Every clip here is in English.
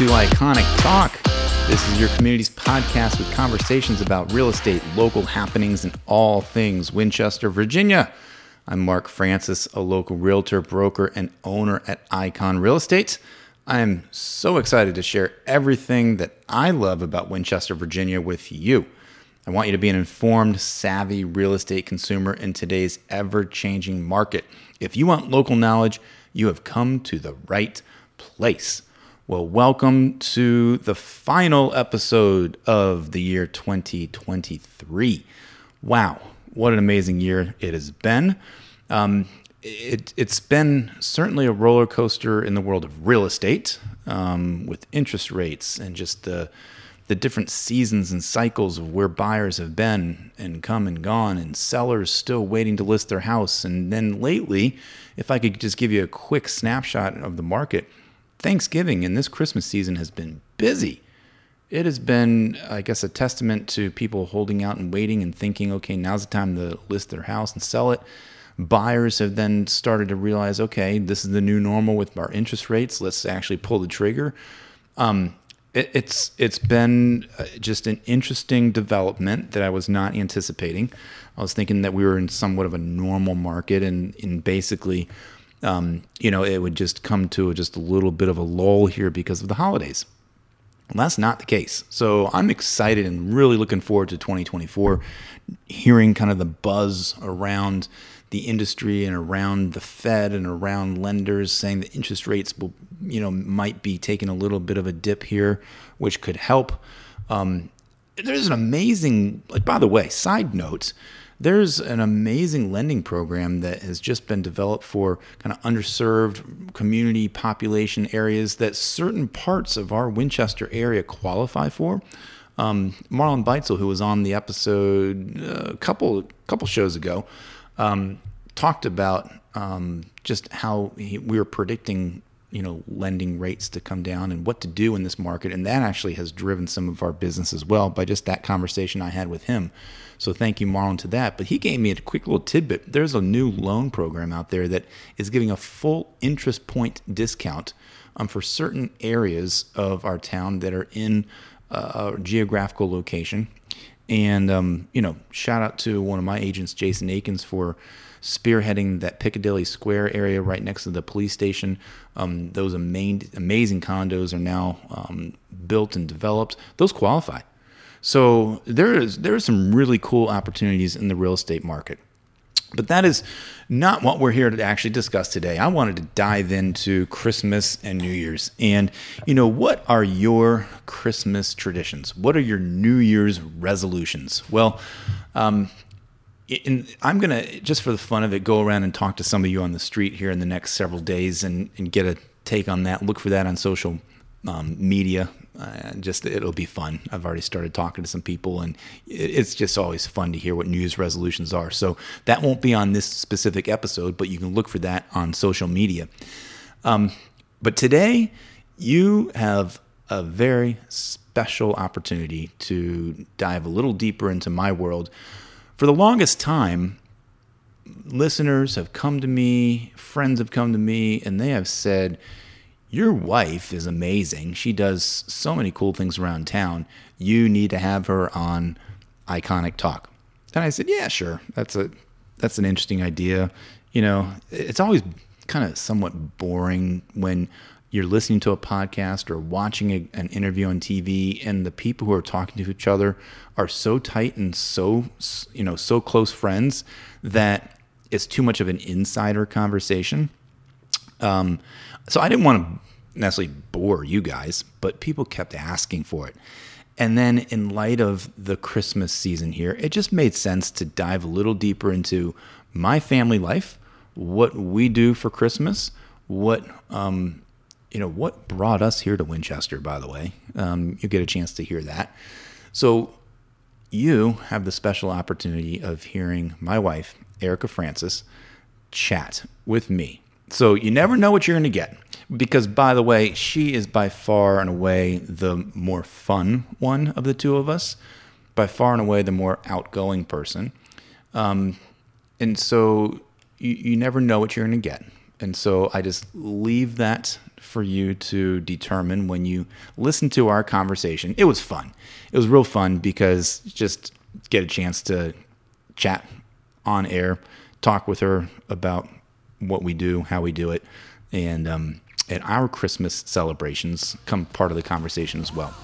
to Iconic Talk. This is your community's podcast with conversations about real estate, local happenings, and all things Winchester, Virginia. I'm Mark Francis, a local realtor, broker, and owner at Icon Real Estate. I am so excited to share everything that I love about Winchester, Virginia with you. I want you to be an informed, savvy real estate consumer in today's ever changing market. If you want local knowledge, you have come to the right place. Well, welcome to the final episode of the year 2023. Wow, what an amazing year it has been. Um, it, has been certainly a roller coaster in the world of real estate um, with interest rates and just the the different seasons and cycles of where buyers have been and come and gone and sellers still waiting to list their house and then lately if i could just give you a quick snapshot of the market Thanksgiving and this Christmas season has been busy. It has been, I guess, a testament to people holding out and waiting and thinking, okay, now's the time to list their house and sell it. Buyers have then started to realize, okay, this is the new normal with our interest rates. Let's actually pull the trigger. Um, it, it's it's been uh, just an interesting development that I was not anticipating. I was thinking that we were in somewhat of a normal market, and in basically um, you know, it would just come to just a little bit of a lull here because of the holidays. Well, that's not the case. So I'm excited and really looking forward to 2024, hearing kind of the buzz around the industry and around the Fed and around lenders saying that interest rates will, you know, might be taking a little bit of a dip here, which could help. Um, there's an amazing, like, by the way, side note, there's an amazing lending program that has just been developed for kind of underserved community population areas that certain parts of our Winchester area qualify for. Um, Marlon Beitzel, who was on the episode uh, a couple couple shows ago, um, talked about um, just how he, we were predicting you know lending rates to come down and what to do in this market. And that actually has driven some of our business as well by just that conversation I had with him. So thank you Marlon to that. But he gave me a quick little tidbit. There's a new loan program out there that is giving a full interest point discount um, for certain areas of our town that are in a geographical location. And um, you know shout out to one of my agents Jason Akins for spearheading that Piccadilly Square area right next to the police station. Um, those amazing, amazing condos are now um, built and developed. Those qualify. So there is there are some really cool opportunities in the real estate market. But that is not what we're here to actually discuss today. I wanted to dive into Christmas and New Year's. And, you know, what are your Christmas traditions? What are your New Year's resolutions? Well, um, and I'm going to, just for the fun of it, go around and talk to some of you on the street here in the next several days and, and get a take on that. Look for that on social um, media. Uh, just it'll be fun. I've already started talking to some people, and it's just always fun to hear what news resolutions are. So that won't be on this specific episode, but you can look for that on social media. Um, but today, you have a very special opportunity to dive a little deeper into my world for the longest time, listeners have come to me, friends have come to me, and they have said, Your wife is amazing. She does so many cool things around town. You need to have her on Iconic Talk. And I said, Yeah, sure. That's a that's an interesting idea. You know, it's always kind of somewhat boring when you're listening to a podcast or watching a, an interview on TV and the people who are talking to each other are so tight and so you know so close friends that it's too much of an insider conversation. Um, so I didn't want to necessarily bore you guys, but people kept asking for it. And then, in light of the Christmas season here, it just made sense to dive a little deeper into my family life, what we do for Christmas, what um, you know, what brought us here to Winchester, by the way. Um, you get a chance to hear that. So, you have the special opportunity of hearing my wife, Erika Francis, chat with me. So, you never know what you're going to get. Because, by the way, she is by far and away the more fun one of the two of us, by far and away the more outgoing person. Um, and so, you, you never know what you're going to get. And so I just leave that for you to determine when you listen to our conversation. It was fun. It was real fun because just get a chance to chat on air, talk with her about what we do, how we do it, and um, and our Christmas celebrations come part of the conversation as well.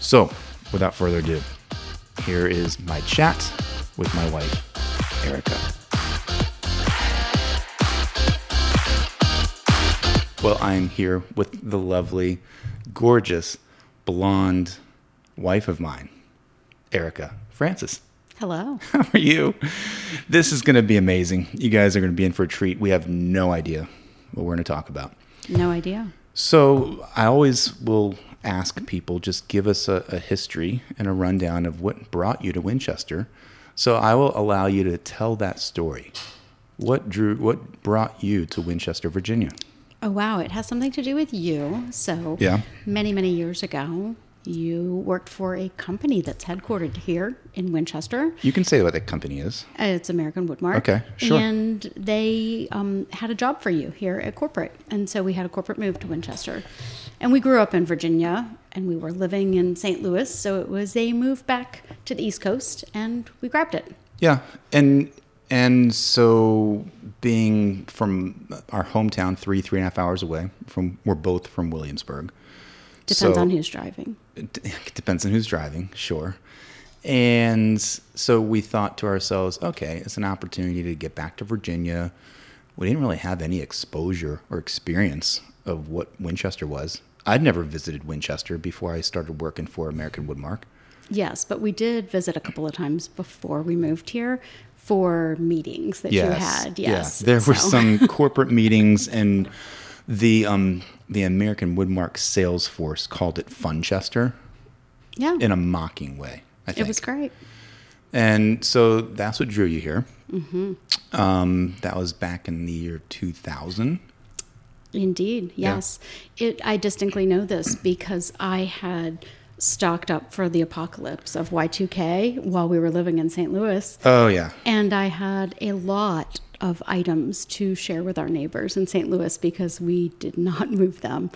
So, without further ado, here is my chat with my wife, Erika. Well, I'm here with the lovely, gorgeous, blonde wife of mine, Erika Francis. Hello. How are you? This is going to be amazing. You guys are going to be in for a treat. We have no idea what we're going to talk about. No idea. So, I always will ask people just give us a, a history and a rundown of what brought you to Winchester. So, I will allow you to tell that story. What drew what brought you to Winchester, Virginia? Oh, wow. It has something to do with you. So, Yeah. many, many years ago, you worked for a company that's headquartered here in Winchester. You can say what that company is. It's American Woodmark. Okay, sure. And they um, had a job for you here at corporate. And so we had a corporate move to Winchester. And we grew up in Virginia and we were living in St. Louis. So it was a move back to the East Coast and we grabbed it. Yeah, and and so being from our hometown, three three and a half hours away from, we're both from Williamsburg. Depends So- on who's driving. It depends on who's driving, sure. And so we thought to ourselves, okay, it's an opportunity to get back to Virginia. We didn't really have any exposure or experience of what Winchester was. I'd never visited Winchester before I started working for American Woodmark. Yes, but we did visit a couple of times before we moved here for meetings that you had. Yes, Yeah. There were some corporate meetings, and the um, the American Woodmark sales force called it Funchester Yeah, in a mocking way. I think it was great. And so that's what drew you here. Mm-hmm. Um, that was back in the year 2000. Indeed, yes. It. I distinctly know this because I had stocked up for the apocalypse of Y2K while we were living in St. Louis, Oh, yeah. and I had a lot of items to share with our neighbors in St. Louis because we did not move them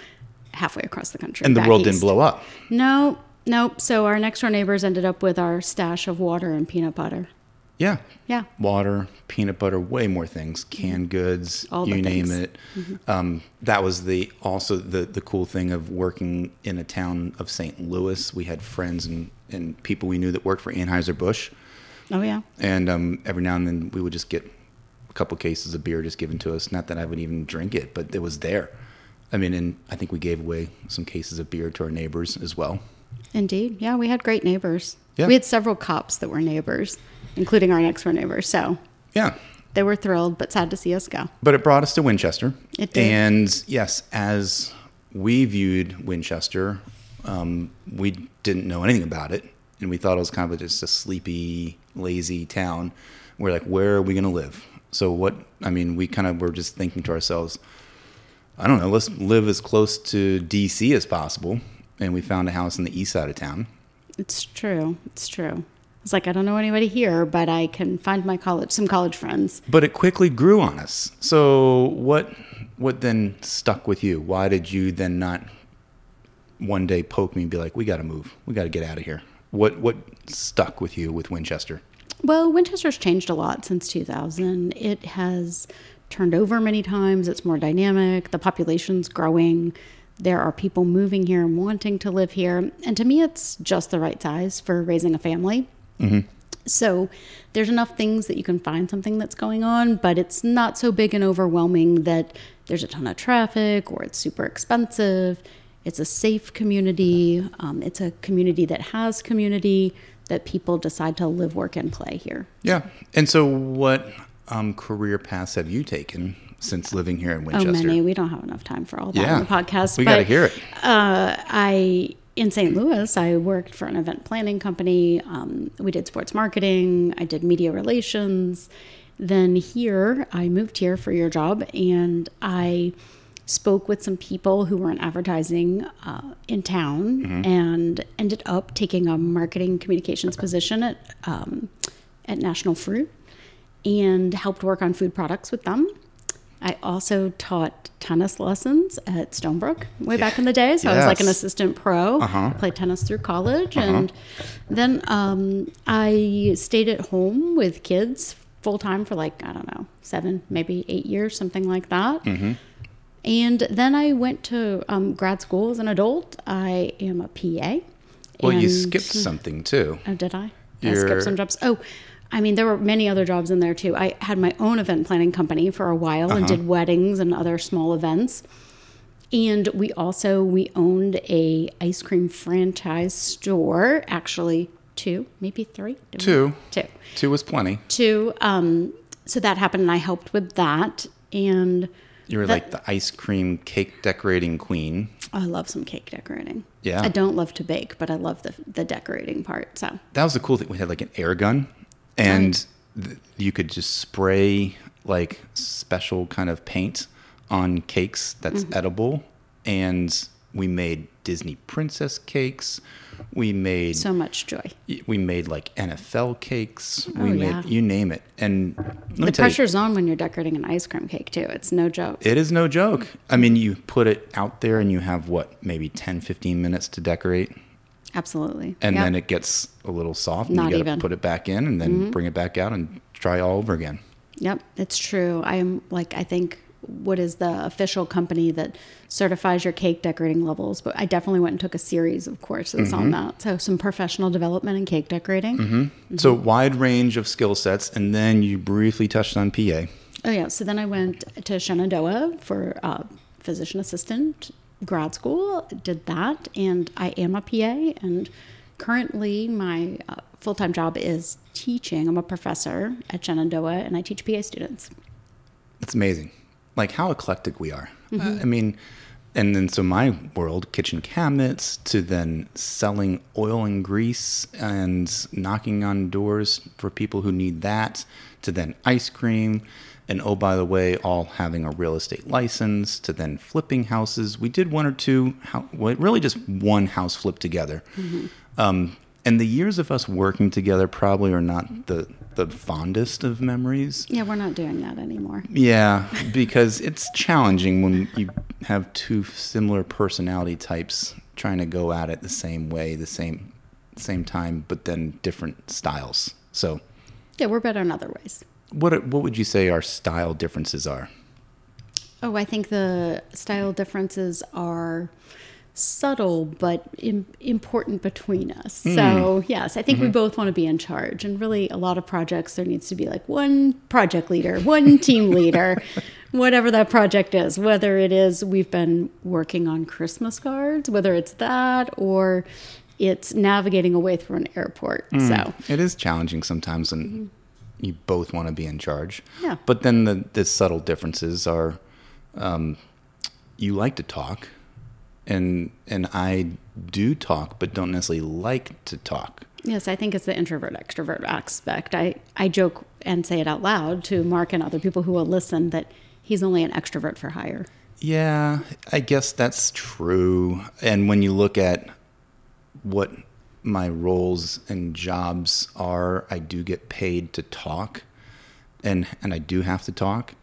halfway across the country. And the world east. didn't blow up. No, nope. So our next door neighbors ended up with our stash of water and peanut butter. Yeah. Yeah. Water, peanut butter, way more things, canned goods, All you name things. it. Um, that was the also the the cool thing of working in a town of St. Louis. We had friends and, and people we knew that worked for Anheuser Busch, Oh yeah. and um, every now and then we would just get a couple cases of beer just given to us. Not that I would even drink it, but it was there. I mean, and I think we gave away some cases of beer to our neighbors as well. Indeed. Yeah, we had great neighbors. Yeah. We had several cops that were neighbors, including our next door neighbor. So Yeah, they were thrilled, but sad to see us go. but it brought us to Winchester. It did. And yes, as we viewed Winchester, um, we didn't know anything about it, and we thought it was kind of just a sleepy, lazy town. We're like, where are we going to live? So what? I mean, we kind of were just thinking to ourselves, I don't know, let's live as close to DC as possible. And we found a house in the east side of town. It's true. It's true. It's like I don't know anybody here, but I can find my college some college friends. but it quickly grew on us. So what what then stuck with you? Why did you then not one day poke me and be like, "We got to move. We got to get out of here." What what stuck with you with Winchester? Well, Winchester's changed a lot since 2000. It has turned over many times. It's more dynamic. The population's growing. There are people moving here and wanting to live here. And to me, it's just the right size for raising a family. So there's enough things that you can find something that's going on, but it's not so big and overwhelming that there's a ton of traffic or it's super expensive. It's a safe community. Um, it's a community that has community that people decide to live, work, and play here. Yeah. And so, what um, career paths have you taken since living here in Winchester? Oh, Winchester? many. We don't have enough time for all that Yeah. on the podcast. We got to hear it. Uh, I in St. Louis, I worked for an event planning company. Um, we did sports marketing. I did media relations. Then here, I moved here for your job, and I spoke with some people who were in advertising uh, in town, Mm-hmm. and ended up taking a marketing communications position at um, at National Fruit, and helped work on food products with them. I also taught tennis lessons at Stonebrook way back in the day. So I was like an assistant pro. Uh-huh. I played tennis through college. And then um, I stayed at home with kids full time for like, I don't know, seven, maybe eight years, something like that. Mm-hmm. And then I went to um, grad school as an adult. I am a PA. Well, you skipped something too. Oh, did I? I You're- skipped some jobs. Oh, I mean, there were many other jobs in there too. I had my own event planning company for a while and Uh-huh. did weddings and other small events. And we also we owned a ice cream franchise store. Actually, two, maybe three. Two. two, Two was plenty. two. Um, so that happened, and I helped with that. And You were That- like the ice cream cake decorating queen. I love some cake decorating. Yeah. I don't love to bake, but I love the the decorating part. So That was the cool thing. We had like an air gun, and th- you could just spray like special kind of paint on cakes that's Mm-hmm. edible. And we made Disney princess cakes. We made so much joy. we made like NFL cakes. Oh, we made yeah. you name it. And The tell you, pressure's on when you're decorating an ice cream cake too. It's no joke. it is no joke. I mean, you put it out there and you have what, maybe 10, 15 minutes to decorate. Absolutely. And Yep. then it gets a little soft and Not you got to. Mm-hmm. put it back in and then bring it back out and try all over again. Yep, it's true. I am like I think what is the official company that certifies your cake decorating levels, but I definitely went and took a series of courses Mm-hmm. on that. So some professional development in cake decorating. So Mm-hmm. wide range of skill sets, and then you briefly touched on PA. Oh yeah, so then I went to Shenandoah for uh, physician assistant grad school. Did that, and I am a PA. And currently, my uh, full time job is teaching. I'm a professor at Shenandoah, and I teach PA students. It's amazing, like how eclectic we are. I mean, and then so my world, kitchen cabinets, to then selling oil and grease and knocking on doors for people who need that, to then ice cream. And oh, by the way, all having a real estate license, to then flipping houses. We did one or two, really just one house flip together. Um, and the years of us working together probably are not the, the fondest of memories. Yeah, we're not doing that anymore. Yeah, because it's challenging when you have two similar personality types trying to go at it the same way, the same same time, but then different styles. So, Yeah, we're better in other ways. What what would you say our style differences are? Oh, I think the style differences are subtle but Im- important between us. Hmm. So, yes, I think we mm-hmm. both want to be in charge. And really, a lot of projects, there needs to be like one project leader, one team leader, whatever that project is. Whether it is we've been working on Christmas cards, whether it's that or it's navigating a way through an airport. Hmm. So, It is challenging sometimes when you both want to be in charge. Yeah. But then the, the subtle differences are um, you like to talk, and and I do talk, but don't necessarily like to talk. Yes, I think it's the introvert extrovert aspect. I, I joke and say it out loud to Mark and other people who will listen that he's only an extrovert for hire. Yeah, I guess that's true. And when you look at what my roles and jobs are, I do get paid to talk, and and I do have to talk.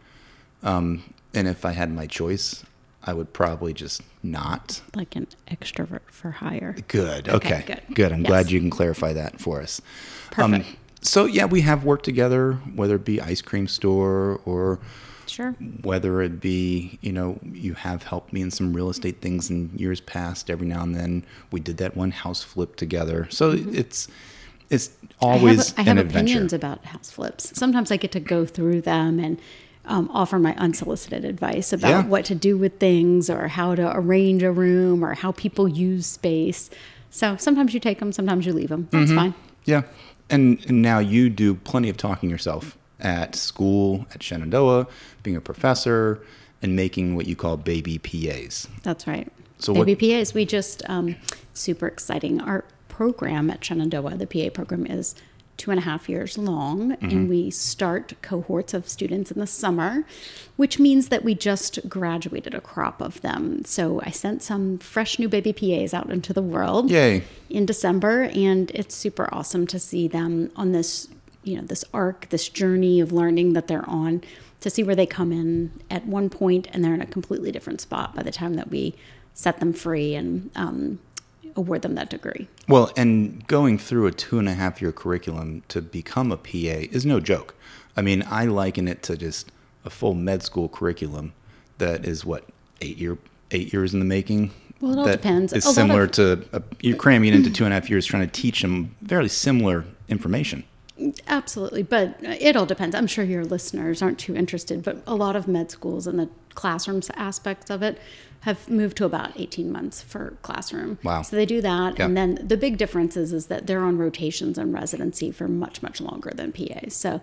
Um, and if I had my choice, I would probably just not. Like an extrovert for hire. Good. Okay. Okay, good. good. I'm Yes. glad you can clarify that for us. Perfect. so yeah, we have worked together, whether it be ice cream store or Sure. whether it be you know you have helped me in some real estate things in years past every now and then we did that one house flip together so it's it's always Mm-hmm. I have, I have adventure opinions about house flips. Sometimes I get to go through them and um, offer my unsolicited advice about Yeah. what to do with things or how to arrange a room or how people use space. So sometimes you take them, sometimes you leave them. That's fine. yeah and, and now you do plenty of talking yourself at school at shenandoah being a professor and making what you call baby pas That's right. So So what- Baby PAs, we just um, super exciting. Our program at Shenandoah, the PA program, is two and a half years long, Mm-hmm. and we start cohorts of students in the summer, which means that we just graduated a crop of them. So I sent some fresh new baby PAs out into the world yay in December, and it's super awesome to see them on this you know this arc, this journey of learning that they're on, to see where they come in at one point and they're in a completely different spot by the time that we set them free and um, award them that degree. Well, and going through a two and a half year curriculum to become a PA is no joke. I mean, I liken it to just a full med school curriculum that is what eight year eight years in the making. Well, it all that depends. It's similar of- to a, you're cramming into two and a half years, trying to teach them fairly similar information. Absolutely, but it all depends. I'm sure your listeners aren't too interested, but a lot of med schools and the classrooms aspects of it have moved to about 18 months for classroom. Wow. So they do that, Yeah. and then the big difference is, is that they're on rotations and residency for much, much longer than PAs. So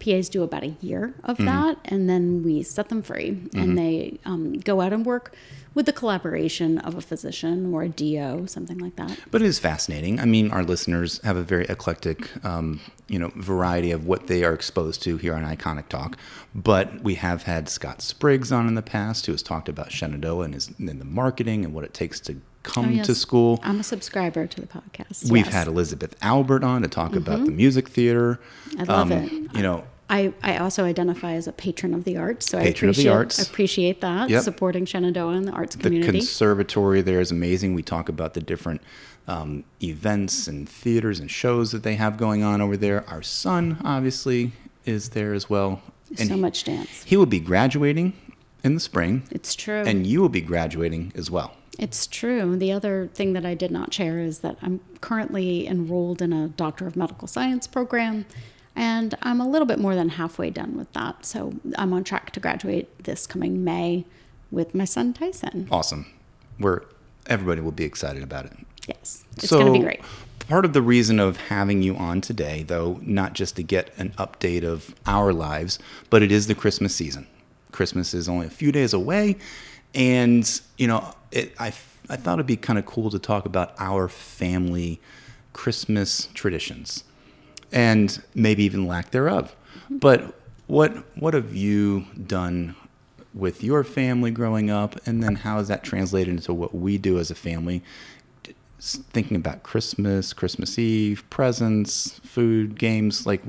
PAs do about a year of Mm-hmm. that, and then we set them free, and they um, go out and work with the collaboration of a physician or a DO, something like that. But it is fascinating. I mean, our listeners have a very eclectic, um, you know, variety of what they are exposed to here on Iconic Talk. But we have had Scott Spriggs on in the past, who has talked about Shenandoah and, his, and the marketing and what it takes to come Oh, yes. to school. I'm a subscriber to the podcast. We've yes. had Elizabeth Albert on to talk about the music theater. I love Um, it. You know, I, I also identify as a patron of the arts, so Patron I of the appreciate arts. appreciate that Yep. supporting Shenandoah and the arts community. the conservatory there is amazing. We talk about the different um, events and theaters and shows that they have going on over there. Our son, obviously, is there as well. so much dance. He will be graduating in the spring, It's true. and you will be graduating as well. It's true. The other thing that I did not share is that I'm currently enrolled in a Doctor of Medical Science program, and I'm a little bit more than halfway done with that. So I'm on track to graduate this coming May with my son Tyson. Awesome. We're everybody will be excited about it. Yes, it's going to be great. Part of the reason of having you on today, though, not just to get an update of our lives, but it is the Christmas season. Christmas is only a few days away, and you know, it, I I thought it'd be kind of cool to talk about our family Christmas traditions, and maybe even lack thereof. But what what have you done with your family growing up, and then how has that translated into what we do as a family? thinking about Christmas, Christmas Eve, presents, food, games. Like,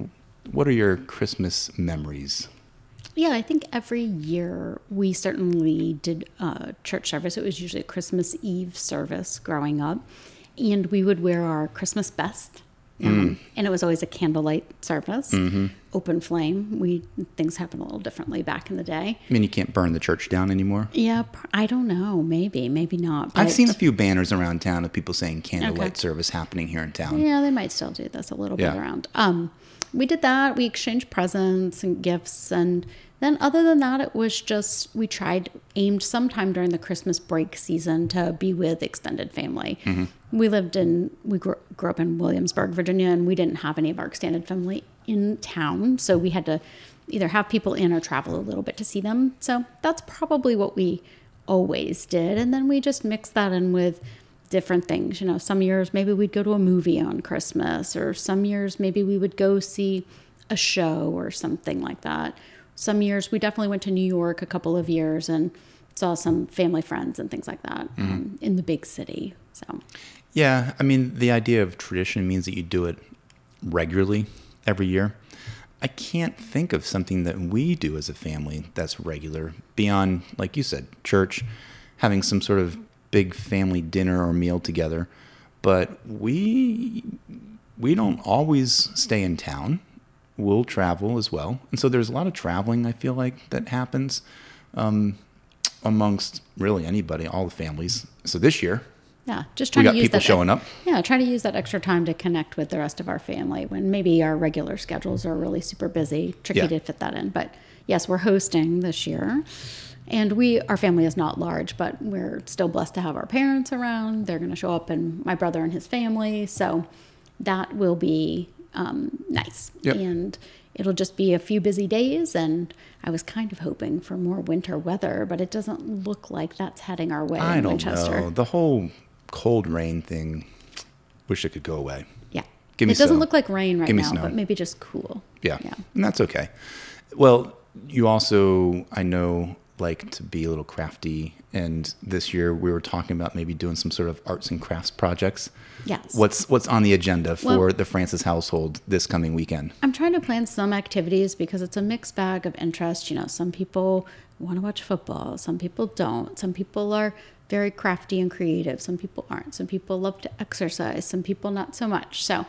what are your Christmas memories? Yeah, I think every year we certainly did uh, church service. It was usually a Christmas Eve service growing up, and we would wear our Christmas best. Um, And it was always a candlelight service, open flame. We things happened a little differently back in the day. I mean, you can't burn the church down anymore. Yeah, I don't know. Maybe, maybe not. I've seen a few banners around town of people saying candlelight Okay. service happening here in town. Yeah, they might still do this a little Yeah. bit around. Um, we did that. We exchanged presents and gifts, and then other than that, it was just we tried aimed sometime during the Christmas break season to be with extended family. Mm-hmm. We lived in we grew, grew up in Williamsburg, Virginia, and we didn't have any of our extended family in town, so we had to either have people in or travel a little bit to see them. So that's probably what we always did, and then we just mixed that in with different things. You know, some years maybe we'd go to a movie on Christmas, or some years maybe we would go see a show or something like that. Some years we definitely went to New York a couple of years and saw some family friends and things like that um, in the big city. So, Yeah, I mean, the idea of tradition means that you do it regularly every year. I can't think of something that we do as a family that's regular beyond, like you said, church, having some sort of big family dinner or meal together. But we we don't always stay in town. We'll travel as well, and so there's a lot of traveling. I feel like that happens um, amongst really anybody, all the families. So this year, yeah, just we trying got to use people that showing up. Yeah, try to use that extra time to connect with the rest of our family when maybe our regular schedules are really super busy. Tricky Yeah. to fit that in. But yes, we're hosting this year. And we our family is not large, but we're still blessed to have our parents around. They're going to show up and my brother and his family. So that will be um, nice. Yep. And it'll just be a few busy days and I was kind of hoping for more winter weather, but it doesn't look like that's heading our way I in don't Winchester. know. The whole cold rain thing, wish it could go away. Yeah. Give me it doesn't snow. look like rain right Give me now, but maybe just cool. Yeah. Yeah. And that's okay. Well, you also, I know, like to be a little crafty. And this year we were talking about maybe doing some sort of arts and crafts projects. Yes. What's what's on the agenda for Well- the Francis household this coming weekend? I'm trying to plan some activities because it's a mixed bag of interest. You know, some people want to watch football, some people don't. Some people are very crafty and creative, some people aren't. Some people love to exercise, some people not so much. So,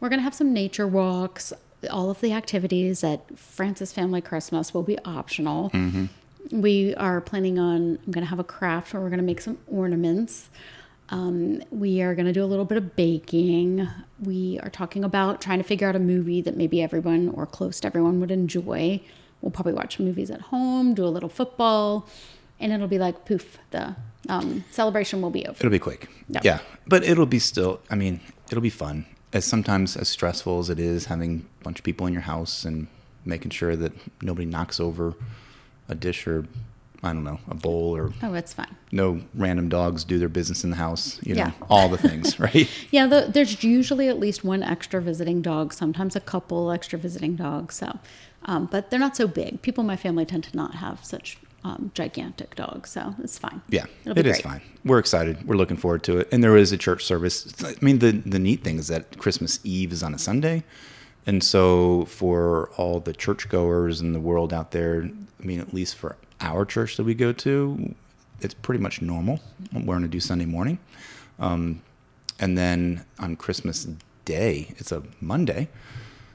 we're going to have some nature walks. All of the activities at Francis Family Christmas will be optional. Mm-hmm. We are planning on, I'm going to have a craft where we're going to make some ornaments. Um, we are going to do a little bit of baking. We are talking about trying to figure out a movie that maybe everyone or close to everyone would enjoy. We'll probably watch movies at home, do a little football, and it'll be like poof, the um, celebration will be over. It'll be quick. Yeah. Yeah. But it'll be still, I mean, it'll be fun. As sometimes as stressful as it is having a bunch of people in your house and making sure that nobody knocks over a dish or, I don't know, a bowl or Oh, it's fine. no random dogs do their business in the house, you know, Yeah. all the things, right? Yeah, the, there's usually at least one extra visiting dog, sometimes a couple extra visiting dogs. So, um, but they're not so big. People in my family tend to not have such um, gigantic dogs, so it's fine. Yeah, it is great. fine. We're excited. We're looking forward to it. And there is a church service. I mean, the the neat thing is that Christmas Eve is on a Sunday, and so for all the churchgoers in the world out there, I mean, at least for our church that we go to, it's pretty much normal. We're going to do Sunday morning, um, and then on Christmas Day, it's a Monday,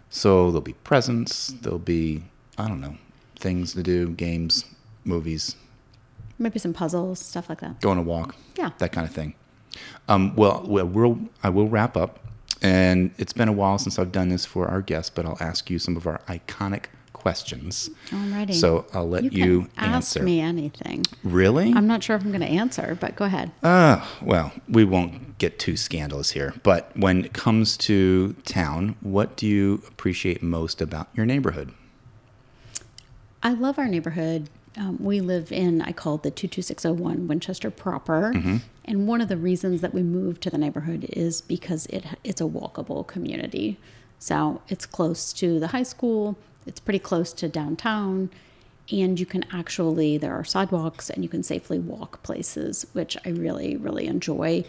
so there'll be presents. There'll be I don't know things to do, games, movies, Maybe some puzzles, stuff like that. go on a walk, Yeah. that kind of thing. Um, well, well, we'll, I will wrap up, and it's been a while since I've done this for our guests, but I'll ask you some of our iconic questions. Alrighty. So I'll let you, you, can ask answer. me anything. Really? I'm not sure if I'm going to answer, but go ahead. Uh, well, we won't get too scandalous here, but when it comes to town, what do you appreciate most about your neighborhood? I love our neighborhood. Um, we live in, I call it the 22601 Winchester proper. And one of the reasons that we moved to the neighborhood is because it it's a walkable community. So it's close to the high school, it's pretty close to downtown, and you can actually, there are sidewalks and you can safely walk places, which I really, really enjoy.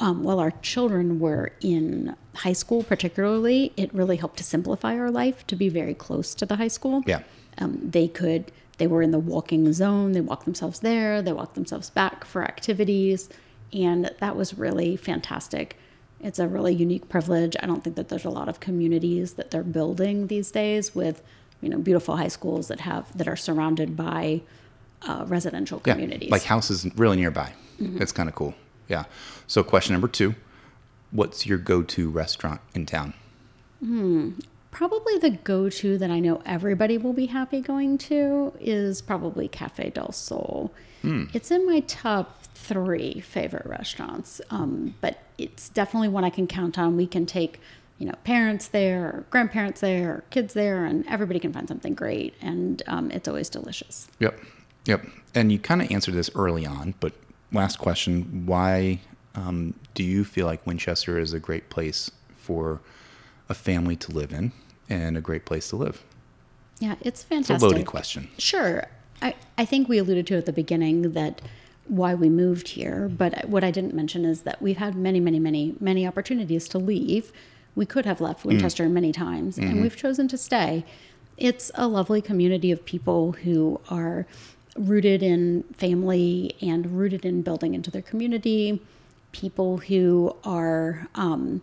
Um, while our children were in high school, particularly, it really helped to simplify our life to be very close to the high school Yeah. um, they could they were in the walking zone they walked themselves there they walked themselves back for activities and that was really fantastic it's a really unique privilege i don't think that there's a lot of communities that they're building these days with you know beautiful high schools that have that are surrounded by uh, residential Yeah, communities like houses really nearby. Mm-hmm. It's kind of cool. Yeah. So, question number two What's your go to restaurant in town? Probably the go to that I know everybody will be happy going to is probably Cafe del Sol. It's in my top three favorite restaurants, um, but it's definitely one I can count on. We can take, you know, parents there, grandparents there, or kids there, and everybody can find something great, and um, it's always delicious. Yep. Yep. And you kind of answered this early on, but last question Why um, do you feel like Winchester is a great place for a family to live in and a great place to live? Yeah, it's It's a fantastic. loaded question. Sure. I, I think we alluded to at the beginning that why we moved here, but what I didn't mention is that we've had many, many, many, many opportunities to leave. We could have left Winchester many times, and we've chosen to stay. It's a lovely community of people who are rooted in family and rooted in building into their community, people who are um,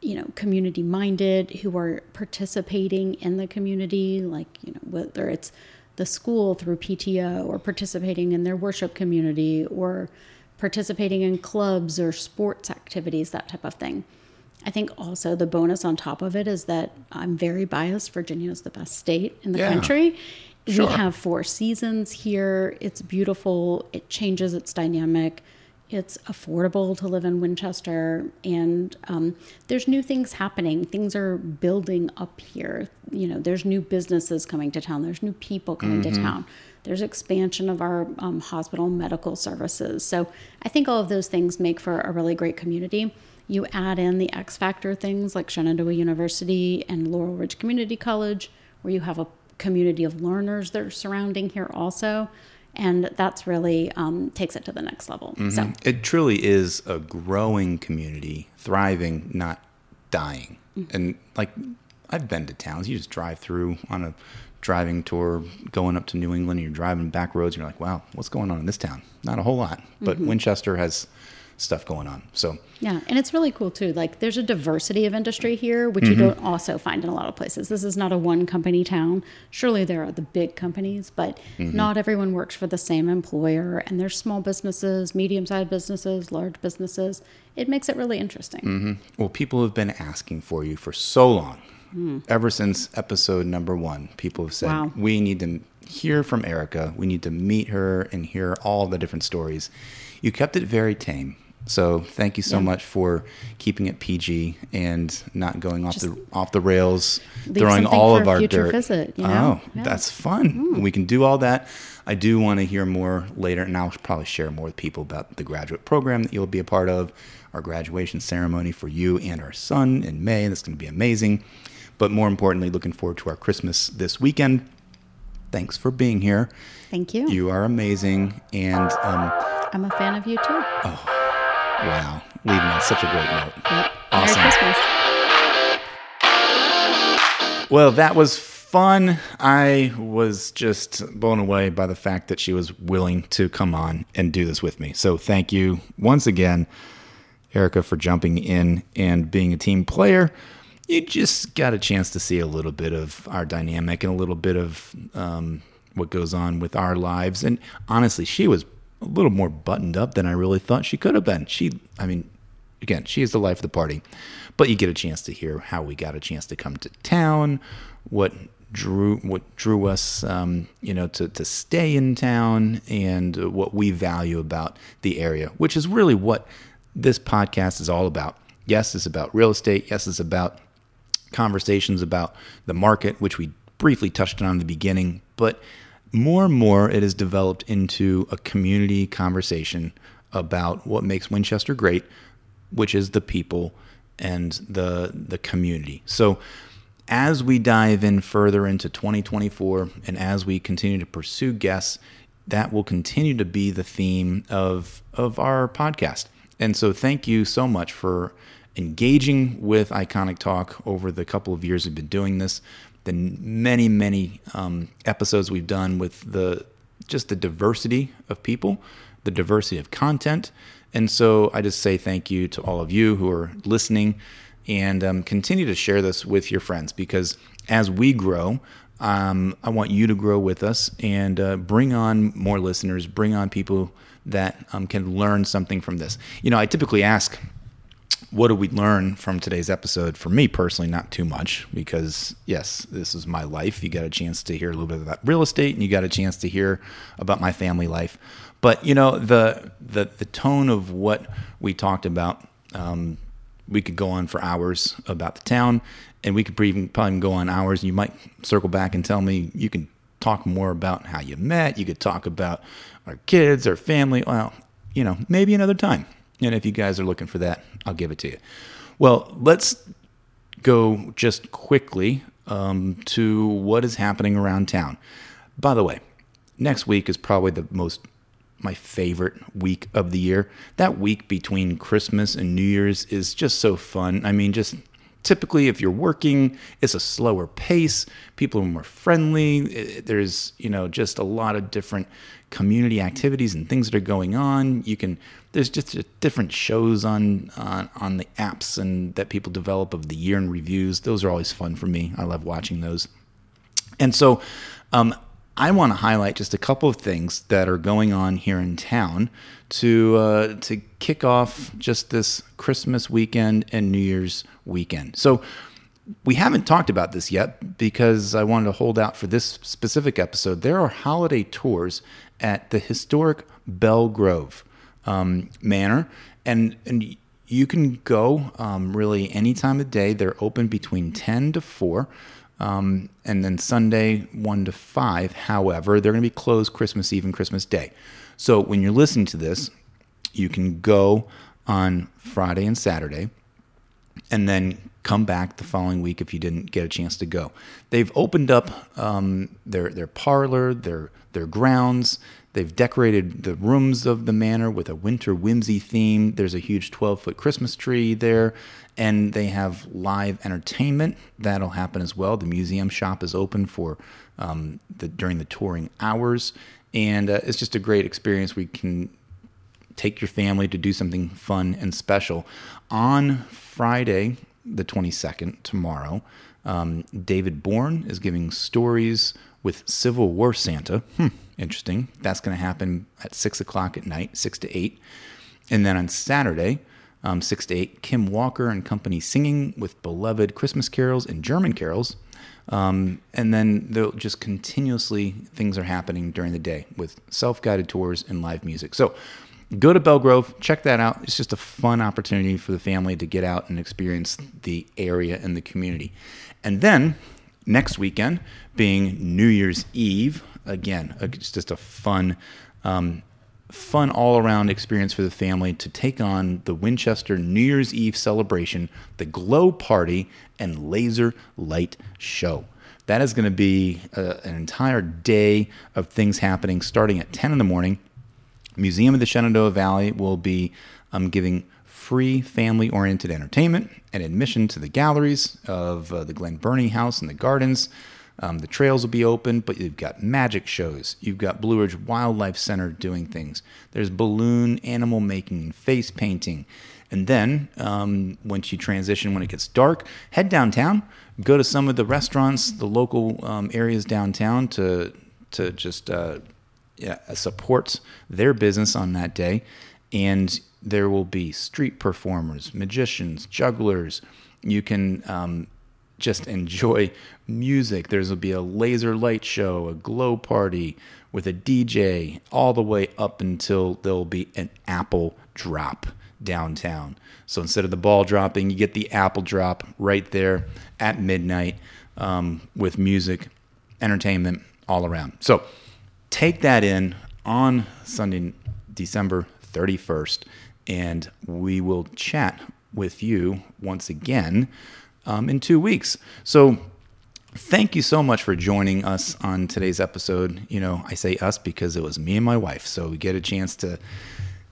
you know community minded who are participating in the community like you know whether it's the school through PTO or participating in their worship community or participating in clubs or sports activities that type of thing I think also the bonus on top of it is that I'm very biased. Virginia is the best state in the Yeah. country. Sure. We have four seasons here. It's beautiful. It changes its dynamic. It's affordable to live in Winchester, and um, there's new things happening. Things are building up here. You know, there's new businesses coming to town. There's new people coming to town. There's expansion of our um, hospital medical services. So I think all of those things make for a really great community. You add in the X factor things like Shenandoah University and Laurel Ridge Community College, where you have a community of learners that are surrounding here also. And that's really um, takes it to the next level. Mm-hmm. So It truly is a growing community, thriving, not dying. Mm-hmm. And like I've been to towns, you just drive through on a driving tour going up to New England, and you're driving back roads, and you're like, wow, what's going on in this town? Not a whole lot. But mm-hmm. Winchester has stuff going on. So Yeah, and it's really cool too. Like there's a diversity of industry here, which you mm-hmm. don't also find in a lot of places. This is not a one company town. Surely there are the big companies, but mm-hmm. not everyone works for the same employer. And there's small businesses, medium sized businesses, large businesses. It makes it really interesting. Mm-hmm. Well, people have been asking for you for so long. Hmm. Ever since episode number one, people have said, Wow. we need to hear from Erika. We need to meet her and hear all the different stories. You kept it very tame. So thank you so Yeah. much for keeping it PG and not going off the off the rails, throwing all of our dirt. visit, you know? Oh, Yeah. that's fun. We can do all that. I do want to hear more later, and I'll probably share more with people about the graduate program that you'll be a part of, our graduation ceremony for you and our son in May. That's going to be amazing. But more importantly, looking forward to our Christmas this weekend. Thanks for being here. Thank you. You are amazing, and um, I'm a fan of you too. Wow, leaving on such a great note. Yep. Awesome. Merry Christmas. Well, that was fun. I was just blown away by the fact that she was willing to come on and do this with me. So thank you once again, Erika, for jumping in and being a team player. You just got a chance to see a little bit of our dynamic and a little bit of um, what goes on with our lives. And honestly, she was a little more buttoned up than I really thought she could have been. She, I mean, again, she is the life of the party. But you get a chance to hear how we got a chance to come to town, what drew what drew us, um, you know, to to stay in town, and what we value about the area, which is really what this podcast is all about. Yes, it's about real estate. Yes, it's about conversations about the market, which we briefly touched on in the beginning, but more and more it has developed into a community conversation about what makes Winchester great, which is the people and the the community. So as we dive in further into 2024 and as we continue to pursue guests, that will continue to be the theme of of our podcast. And so thank you so much for engaging with Iconic Talk over the couple of years we've been doing this. The many, many um, episodes we've done with the just the diversity of people, the diversity of content. And so I just say thank you to all of you who are listening and um, continue to share this with your friends because as we grow, um, I want you to grow with us and uh, bring on more listeners, bring on people that um, can learn something from this. You know, I typically ask, what do we learn from today's episode? For me personally, not too much because, yes, this is my life. You got a chance to hear a little bit about real estate and you got a chance to hear about my family life. But, you know, the, the, the tone of what we talked about, um, we could go on for hours about the town and we could even probably go on hours. You might circle back and tell me you can talk more about how you met. You could talk about our kids, our family. Well, you know, maybe another time. And if you guys are looking for that, I'll give it to you. Well, let's go just quickly um, to what is happening around town. By the way, next week is probably the most my favorite week of the year. That week between Christmas and New Year's is just so fun. I mean, just typically if you're working, it's a slower pace. People are more friendly. There's, you know, just a lot of different community activities and things that are going on. You can there's just different shows on on on the apps and that people develop of the year in reviews. Those are always fun for me. I love watching those. And so um, I want to highlight just a couple of things that are going on here in town to uh, to kick off just this Christmas weekend and New Year's weekend. So we haven't talked about this yet because I wanted to hold out for this specific episode. There are holiday tours at the historic Belle Grove um, Manor, and and you can go um, really any time of day. They're open between ten to four. Um, and then Sunday, 1 to 5. However, they're going to be closed Christmas Eve and Christmas Day. So when you're listening to this, you can go on Friday and Saturday and then come back the following week if you didn't get a chance to go. They've opened up um, their their parlor, their their grounds. They've decorated the rooms of the manor with a winter whimsy theme. There's a huge 12 foot Christmas tree there, and they have live entertainment that'll happen as well. The museum shop is open for um, the during the touring hours, and uh, it's just a great experience. We can take your family to do something fun and special on Friday, the 22nd, tomorrow. Um, David Bourne is giving stories with Civil War Santa. Hmm, interesting. That's going to happen at 6 o'clock at night, 6 to 8. And then on Saturday, um, 6 to 8, Kim Walker and company singing with beloved Christmas carols and German carols. Um, and then they'll just continuously, things are happening during the day with self guided tours and live music. So go to Belle Grove, check that out. It's just a fun opportunity for the family to get out and experience the area and the community. And then next weekend, being New Year's Eve, again, it's just a fun, um, fun all around experience for the family to take on the Winchester New Year's Eve celebration, the Glow Party, and Laser Light Show. That is going to be uh, an entire day of things happening starting at 10 in the morning. Museum of the Shenandoah Valley will be um, giving free family oriented entertainment and admission to the galleries of uh, the Glen Burnie House and the gardens. Um, the trails will be open, but you've got magic shows. You've got Blue Ridge Wildlife Center doing things. There's balloon animal making and face painting. And then um, once you transition, when it gets dark, head downtown. Go to some of the restaurants, the local um, areas downtown to to just uh, yeah, support their business on that day. And there will be street performers, magicians, jugglers. You can um, just enjoy music. There's will be a laser light show, a glow party with a DJ, all the way up until there'll be an apple drop downtown. So instead of the ball dropping, you get the apple drop right there at midnight um, with music, entertainment all around. So take that in on Sunday, December 31st, and we will chat with you once again um, in two weeks. So, thank you so much for joining us on today's episode. You know, I say us because it was me and my wife, so we get a chance to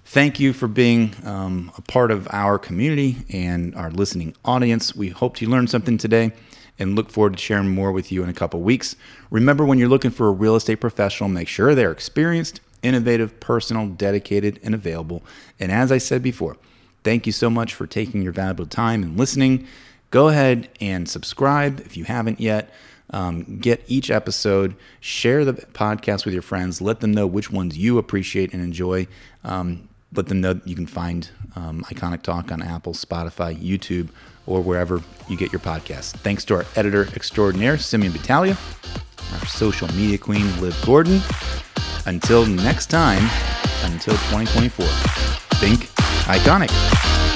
thank you for being um, a part of our community and our listening audience. We hope you learned something today and look forward to sharing more with you in a couple weeks. Remember, when you're looking for a real estate professional, make sure they're experienced, innovative, personal, dedicated, and available. And as I said before, thank you so much for taking your valuable time and listening. Go ahead and subscribe if you haven't yet. Um, get each episode, share the podcast with your friends, let them know which ones you appreciate and enjoy. Um, let them know you can find um, Iconic Talk on Apple, Spotify, YouTube, or wherever you get your podcasts. Thanks to our editor extraordinaire, Simeon Battaglia, our social media queen, Liv Gordon. Until next time, until 2024, think iconic.